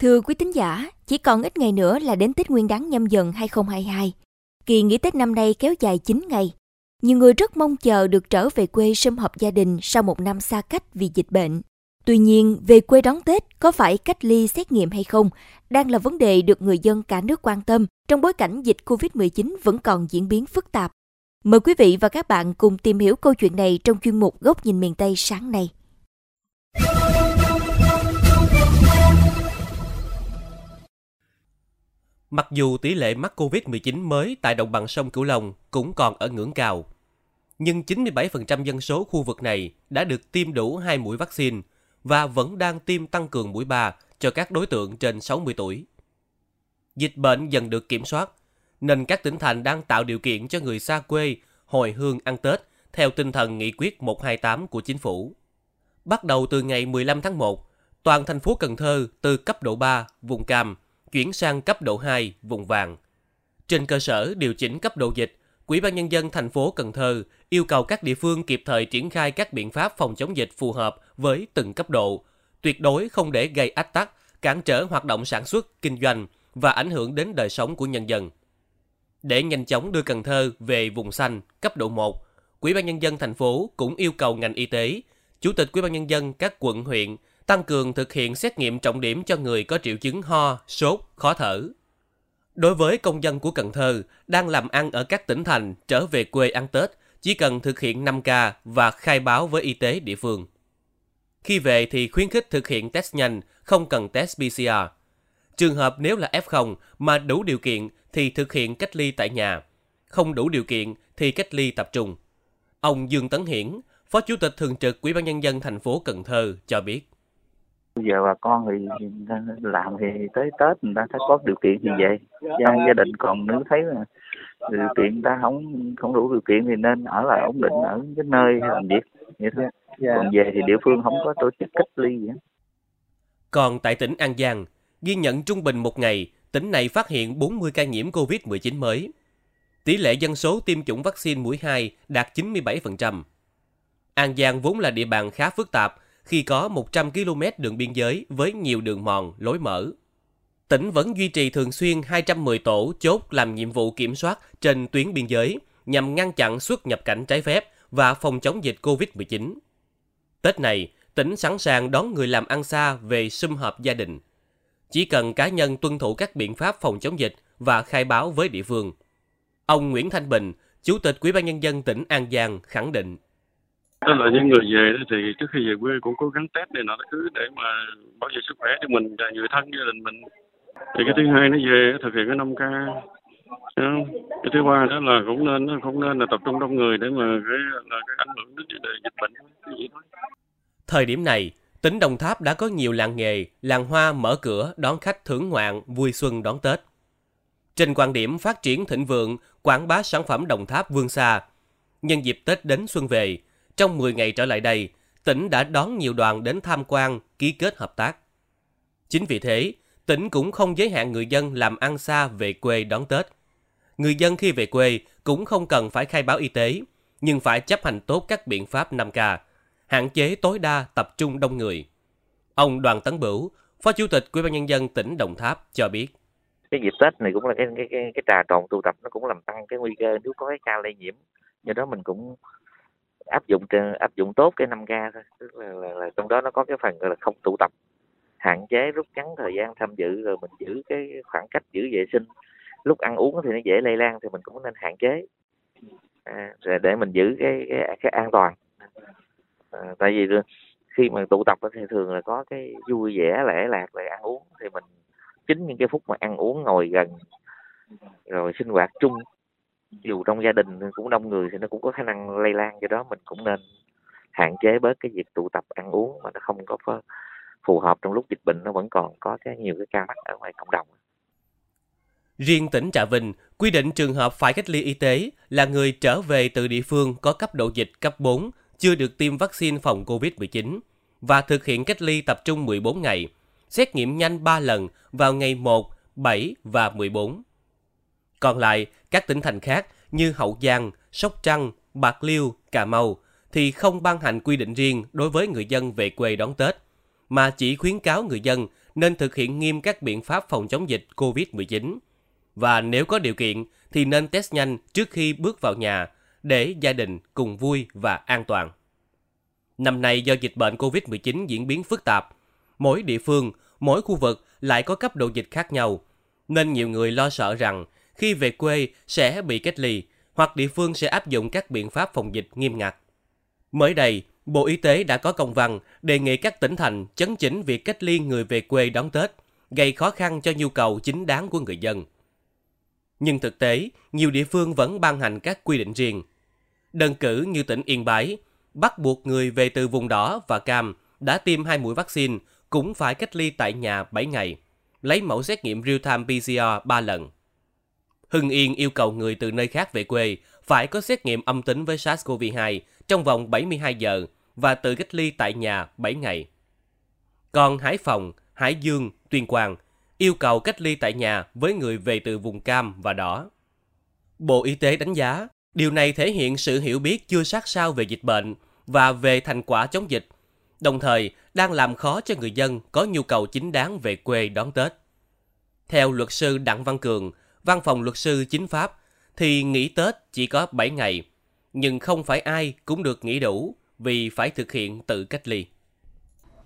Thưa quý tín giả, chỉ còn ít ngày nữa là đến Tết Nguyên đán nhâm dần 2022. Kỳ nghỉ Tết năm nay kéo dài 9 ngày. Nhiều người rất mong chờ được trở về quê sum họp gia đình sau một năm xa cách vì dịch bệnh. Tuy nhiên, về quê đón Tết có phải cách ly xét nghiệm hay không đang là vấn đề được người dân cả nước quan tâm trong bối cảnh dịch COVID-19 vẫn còn diễn biến phức tạp. Mời quý vị và các bạn cùng tìm hiểu câu chuyện này trong chuyên mục Góc nhìn miền Tây sáng nay. Mặc dù tỷ lệ mắc COVID-19 mới tại đồng bằng sông Cửu Long cũng còn ở ngưỡng cao, nhưng 97% dân số khu vực này đã được tiêm đủ hai mũi vaccine và vẫn đang tiêm tăng cường mũi 3 cho các đối tượng trên 60 tuổi. Dịch bệnh dần được kiểm soát, nên các tỉnh thành đang tạo điều kiện cho người xa quê hồi hương ăn Tết theo tinh thần nghị quyết 128 của chính phủ. Bắt đầu từ ngày 15 tháng 1, toàn thành phố Cần Thơ từ cấp độ 3, vùng cam, chuyển sang cấp độ 2, vùng vàng. Trên cơ sở điều chỉnh cấp độ dịch, Quỹ ban nhân dân thành phố Cần Thơ yêu cầu các địa phương kịp thời triển khai các biện pháp phòng chống dịch phù hợp với từng cấp độ, tuyệt đối không để gây ách tắc, cản trở hoạt động sản xuất, kinh doanh và ảnh hưởng đến đời sống của nhân dân. Để nhanh chóng đưa Cần Thơ về vùng xanh cấp độ 1, Quỹ ban nhân dân thành phố cũng yêu cầu ngành y tế, Chủ tịch Quỹ ban nhân dân các quận huyện tăng cường thực hiện xét nghiệm trọng điểm cho người có triệu chứng ho, sốt, khó thở. Đối với công dân của Cần Thơ đang làm ăn ở các tỉnh thành trở về quê ăn Tết, chỉ cần thực hiện 5K và khai báo với y tế địa phương. Khi về thì khuyến khích thực hiện test nhanh, không cần test PCR. Trường hợp nếu là F0 mà đủ điều kiện thì thực hiện cách ly tại nhà, không đủ điều kiện thì cách ly tập trung. Ông Dương Tấn Hiển, Phó Chủ tịch Thường trực Ủy ban nhân dân thành phố Cần Thơ cho biết. Bây giờ bà con thì làm thì tới Tết người ta thấy có điều kiện thì về. Gia, gia đình còn nếu thấy là điều kiện người ta không không đủ điều kiện thì nên ở lại ổn định ở cái nơi làm việc vậy thôi. Dạ. Còn về thì địa phương không có tổ chức cách ly gì hết. Còn tại tỉnh An Giang, ghi nhận trung bình một ngày, tỉnh này phát hiện 40 ca nhiễm COVID-19 mới. Tỷ lệ dân số tiêm chủng vaccine mũi 2 đạt 97%. An Giang vốn là địa bàn khá phức tạp khi có 100 km đường biên giới với nhiều đường mòn, lối mở. Tỉnh vẫn duy trì thường xuyên 210 tổ chốt làm nhiệm vụ kiểm soát trên tuyến biên giới nhằm ngăn chặn xuất nhập cảnh trái phép và phòng chống dịch COVID-19. Tết này, tỉnh sẵn sàng đón người làm ăn xa về sum họp gia đình. Chỉ cần cá nhân tuân thủ các biện pháp phòng chống dịch và khai báo với địa phương. Ông Nguyễn Thanh Bình, Chủ tịch Ủy ban nhân dân tỉnh An Giang khẳng định đó là những người về đó thì trước khi về quê cũng cố gắng test này nọ cứ để mà bảo vệ sức khỏe cho mình và người thân gia đình mình thì cái thứ hai nó về thực hiện cái năm k cái thứ ba đó là cũng nên không nên là tập trung đông người để mà cái là cái ảnh hưởng đến đề dịch bệnh cái gì thời điểm này tỉnh Đồng Tháp đã có nhiều làng nghề, làng hoa mở cửa đón khách thưởng ngoạn, vui xuân đón Tết. Trên quan điểm phát triển thịnh vượng, quảng bá sản phẩm Đồng Tháp vương xa. Nhân dịp Tết đến xuân về, trong 10 ngày trở lại đây, tỉnh đã đón nhiều đoàn đến tham quan, ký kết hợp tác. Chính vì thế, tỉnh cũng không giới hạn người dân làm ăn xa về quê đón Tết. Người dân khi về quê cũng không cần phải khai báo y tế, nhưng phải chấp hành tốt các biện pháp 5K, hạn chế tối đa tập trung đông người. Ông Đoàn Tấn Bửu, Phó Chủ tịch Ủy ban nhân dân tỉnh Đồng Tháp cho biết. Cái dịp Tết này cũng là cái cái cái, cái trà trộn tụ tập nó cũng làm tăng cái nguy cơ nếu có cái ca lây nhiễm. Do đó mình cũng áp dụng áp dụng tốt cái 5K thôi. Tức là, là, là trong đó nó có cái phần gọi là không tụ tập hạn chế rút ngắn thời gian tham dự rồi mình giữ cái khoảng cách giữ vệ sinh. Lúc ăn uống thì nó dễ lây lan thì mình cũng nên hạn chế. À, rồi để mình giữ cái cái, cái an toàn. À, tại vì khi mà tụ tập thì thường là có cái vui vẻ lễ lạc rồi ăn uống. Thì mình chính những cái phút mà ăn uống ngồi gần rồi sinh hoạt chung dù trong gia đình cũng đông người thì nó cũng có khả năng lây lan do đó mình cũng nên hạn chế bớt cái việc tụ tập ăn uống mà nó không có phù hợp trong lúc dịch bệnh nó vẫn còn có cái nhiều cái ca mắc ở ngoài cộng đồng. Riêng tỉnh Trà Vinh, quy định trường hợp phải cách ly y tế là người trở về từ địa phương có cấp độ dịch cấp 4, chưa được tiêm vaccine phòng COVID-19 và thực hiện cách ly tập trung 14 ngày, xét nghiệm nhanh 3 lần vào ngày 1, 7 và 14. Còn lại, các tỉnh thành khác như Hậu Giang, Sóc Trăng, Bạc Liêu, Cà Mau thì không ban hành quy định riêng đối với người dân về quê đón Tết, mà chỉ khuyến cáo người dân nên thực hiện nghiêm các biện pháp phòng chống dịch COVID-19. Và nếu có điều kiện thì nên test nhanh trước khi bước vào nhà để gia đình cùng vui và an toàn. Năm nay do dịch bệnh COVID-19 diễn biến phức tạp, mỗi địa phương, mỗi khu vực lại có cấp độ dịch khác nhau, nên nhiều người lo sợ rằng khi về quê sẽ bị cách ly hoặc địa phương sẽ áp dụng các biện pháp phòng dịch nghiêm ngặt. Mới đây, Bộ Y tế đã có công văn đề nghị các tỉnh thành chấn chỉnh việc cách ly người về quê đón Tết, gây khó khăn cho nhu cầu chính đáng của người dân. Nhưng thực tế, nhiều địa phương vẫn ban hành các quy định riêng. Đơn cử như tỉnh Yên Bái, bắt buộc người về từ vùng đỏ và cam đã tiêm hai mũi vaccine cũng phải cách ly tại nhà 7 ngày, lấy mẫu xét nghiệm real-time PCR 3 lần. Hưng Yên yêu cầu người từ nơi khác về quê phải có xét nghiệm âm tính với SARS-CoV-2 trong vòng 72 giờ và tự cách ly tại nhà 7 ngày. Còn Hải Phòng, Hải Dương, Tuyên Quang yêu cầu cách ly tại nhà với người về từ vùng cam và đỏ. Bộ Y tế đánh giá, điều này thể hiện sự hiểu biết chưa sát sao về dịch bệnh và về thành quả chống dịch, đồng thời đang làm khó cho người dân có nhu cầu chính đáng về quê đón Tết. Theo luật sư Đặng Văn Cường, văn phòng luật sư chính pháp, thì nghỉ Tết chỉ có 7 ngày, nhưng không phải ai cũng được nghỉ đủ vì phải thực hiện tự cách ly.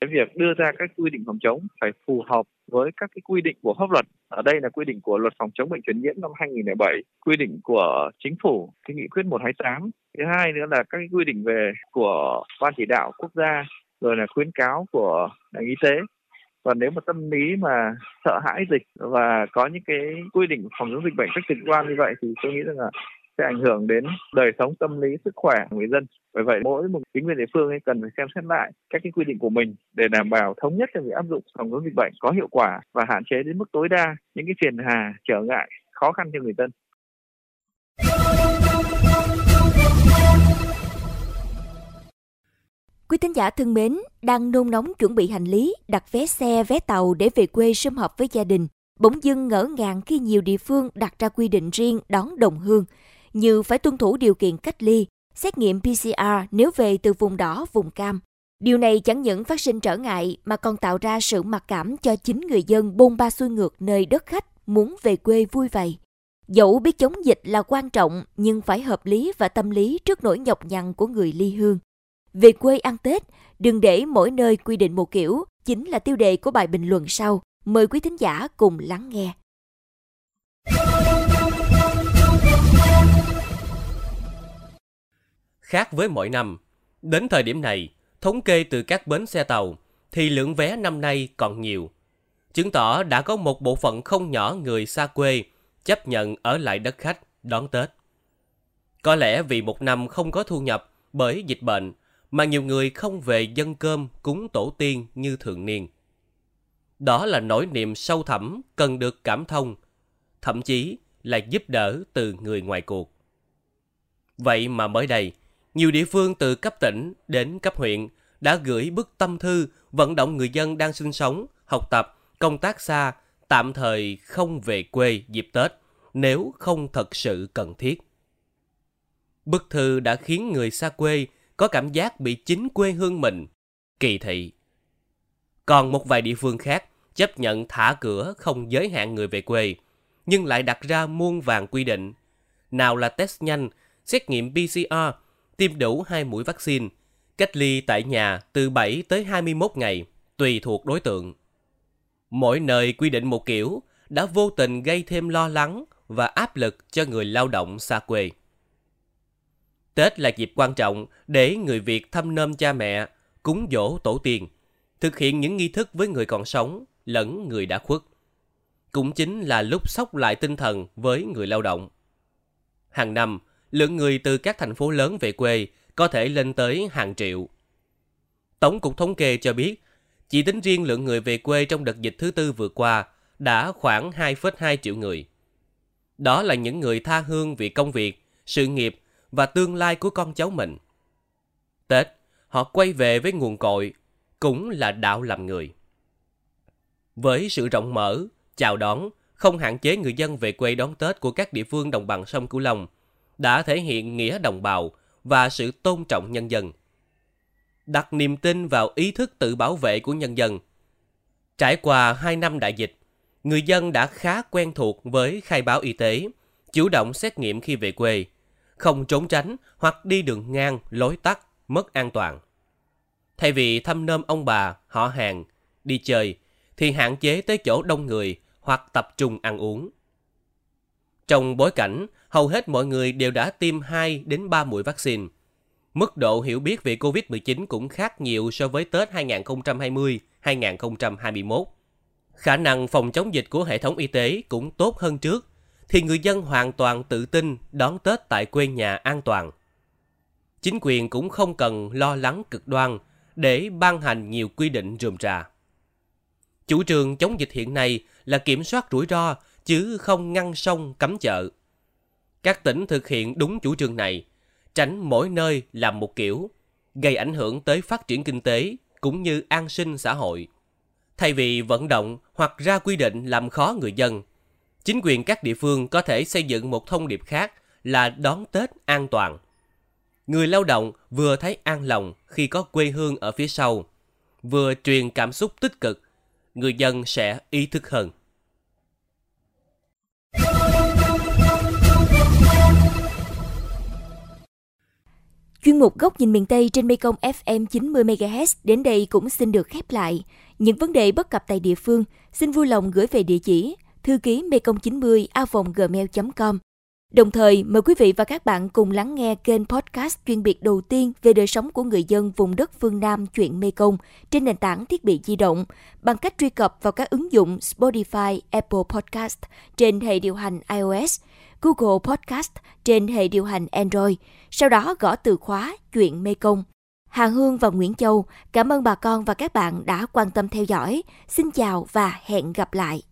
Cái việc đưa ra các quy định phòng chống phải phù hợp với các cái quy định của pháp luật. Ở đây là quy định của luật phòng chống bệnh truyền nhiễm năm 2007, quy định của chính phủ, cái nghị quyết 128. Thứ hai nữa là các cái quy định về của ban chỉ đạo quốc gia, rồi là khuyến cáo của ngành y tế và nếu mà tâm lý mà sợ hãi dịch và có những cái quy định phòng chống dịch bệnh cách trực quan như vậy thì tôi nghĩ rằng là sẽ ảnh hưởng đến đời sống tâm lý, sức khỏe của người dân. Bởi vậy mỗi một chính quyền địa phương ấy cần phải xem xét lại các cái quy định của mình để đảm bảo thống nhất trong việc áp dụng phòng chống dịch bệnh có hiệu quả và hạn chế đến mức tối đa những cái phiền hà, trở ngại, khó khăn cho người dân. Quý thính giả thân mến, đang nôn nóng chuẩn bị hành lý, đặt vé xe, vé tàu để về quê sum họp với gia đình. Bỗng dưng ngỡ ngàng khi nhiều địa phương đặt ra quy định riêng đón đồng hương, như phải tuân thủ điều kiện cách ly, xét nghiệm PCR nếu về từ vùng đỏ, vùng cam. Điều này chẳng những phát sinh trở ngại mà còn tạo ra sự mặc cảm cho chính người dân bôn ba xuôi ngược nơi đất khách muốn về quê vui vầy. Dẫu biết chống dịch là quan trọng nhưng phải hợp lý và tâm lý trước nỗi nhọc nhằn của người ly hương. Về quê ăn Tết, đừng để mỗi nơi quy định một kiểu, chính là tiêu đề của bài bình luận sau. Mời quý thính giả cùng lắng nghe. Khác với mọi năm, đến thời điểm này, thống kê từ các bến xe tàu thì lượng vé năm nay còn nhiều, chứng tỏ đã có một bộ phận không nhỏ người xa quê chấp nhận ở lại đất khách đón Tết. Có lẽ vì một năm không có thu nhập bởi dịch bệnh mà nhiều người không về dân cơm cúng tổ tiên như thường niên. Đó là nỗi niềm sâu thẳm cần được cảm thông, thậm chí là giúp đỡ từ người ngoài cuộc. Vậy mà mới đây, nhiều địa phương từ cấp tỉnh đến cấp huyện đã gửi bức tâm thư vận động người dân đang sinh sống, học tập, công tác xa tạm thời không về quê dịp Tết nếu không thật sự cần thiết. Bức thư đã khiến người xa quê có cảm giác bị chính quê hương mình kỳ thị. Còn một vài địa phương khác chấp nhận thả cửa không giới hạn người về quê, nhưng lại đặt ra muôn vàng quy định. Nào là test nhanh, xét nghiệm PCR, tiêm đủ hai mũi vaccine, cách ly tại nhà từ 7 tới 21 ngày, tùy thuộc đối tượng. Mỗi nơi quy định một kiểu đã vô tình gây thêm lo lắng và áp lực cho người lao động xa quê. Tết là dịp quan trọng để người Việt thăm nôm cha mẹ, cúng dỗ tổ tiên, thực hiện những nghi thức với người còn sống lẫn người đã khuất. Cũng chính là lúc sóc lại tinh thần với người lao động. Hàng năm, lượng người từ các thành phố lớn về quê có thể lên tới hàng triệu. Tổng cục thống kê cho biết, chỉ tính riêng lượng người về quê trong đợt dịch thứ tư vừa qua đã khoảng 2,2 triệu người. Đó là những người tha hương vì công việc, sự nghiệp và tương lai của con cháu mình. Tết, họ quay về với nguồn cội, cũng là đạo làm người. Với sự rộng mở, chào đón, không hạn chế người dân về quê đón Tết của các địa phương đồng bằng sông Cửu Long, đã thể hiện nghĩa đồng bào và sự tôn trọng nhân dân. Đặt niềm tin vào ý thức tự bảo vệ của nhân dân. Trải qua 2 năm đại dịch, người dân đã khá quen thuộc với khai báo y tế, chủ động xét nghiệm khi về quê, không trốn tránh hoặc đi đường ngang, lối tắt, mất an toàn. Thay vì thăm nôm ông bà, họ hàng, đi chơi, thì hạn chế tới chỗ đông người hoặc tập trung ăn uống. Trong bối cảnh, hầu hết mọi người đều đã tiêm 2 đến 3 mũi vaccine. Mức độ hiểu biết về COVID-19 cũng khác nhiều so với Tết 2020-2021. Khả năng phòng chống dịch của hệ thống y tế cũng tốt hơn trước, thì người dân hoàn toàn tự tin đón Tết tại quê nhà an toàn. Chính quyền cũng không cần lo lắng cực đoan để ban hành nhiều quy định rườm rà. Chủ trương chống dịch hiện nay là kiểm soát rủi ro chứ không ngăn sông cấm chợ. Các tỉnh thực hiện đúng chủ trương này, tránh mỗi nơi làm một kiểu, gây ảnh hưởng tới phát triển kinh tế cũng như an sinh xã hội. Thay vì vận động hoặc ra quy định làm khó người dân, chính quyền các địa phương có thể xây dựng một thông điệp khác là đón Tết an toàn. Người lao động vừa thấy an lòng khi có quê hương ở phía sau, vừa truyền cảm xúc tích cực, người dân sẽ ý thức hơn. Chuyên mục Góc nhìn miền Tây trên Mekong FM 90 MHz đến đây cũng xin được khép lại. Những vấn đề bất cập tại địa phương xin vui lòng gửi về địa chỉ thư ký mekong 90 gmail.com. Đồng thời, mời quý vị và các bạn cùng lắng nghe kênh podcast chuyên biệt đầu tiên về đời sống của người dân vùng đất phương Nam chuyện Mekong trên nền tảng thiết bị di động bằng cách truy cập vào các ứng dụng Spotify, Apple Podcast trên hệ điều hành iOS – Google Podcast trên hệ điều hành Android, sau đó gõ từ khóa chuyện mekong Hà Hương và Nguyễn Châu, cảm ơn bà con và các bạn đã quan tâm theo dõi. Xin chào và hẹn gặp lại.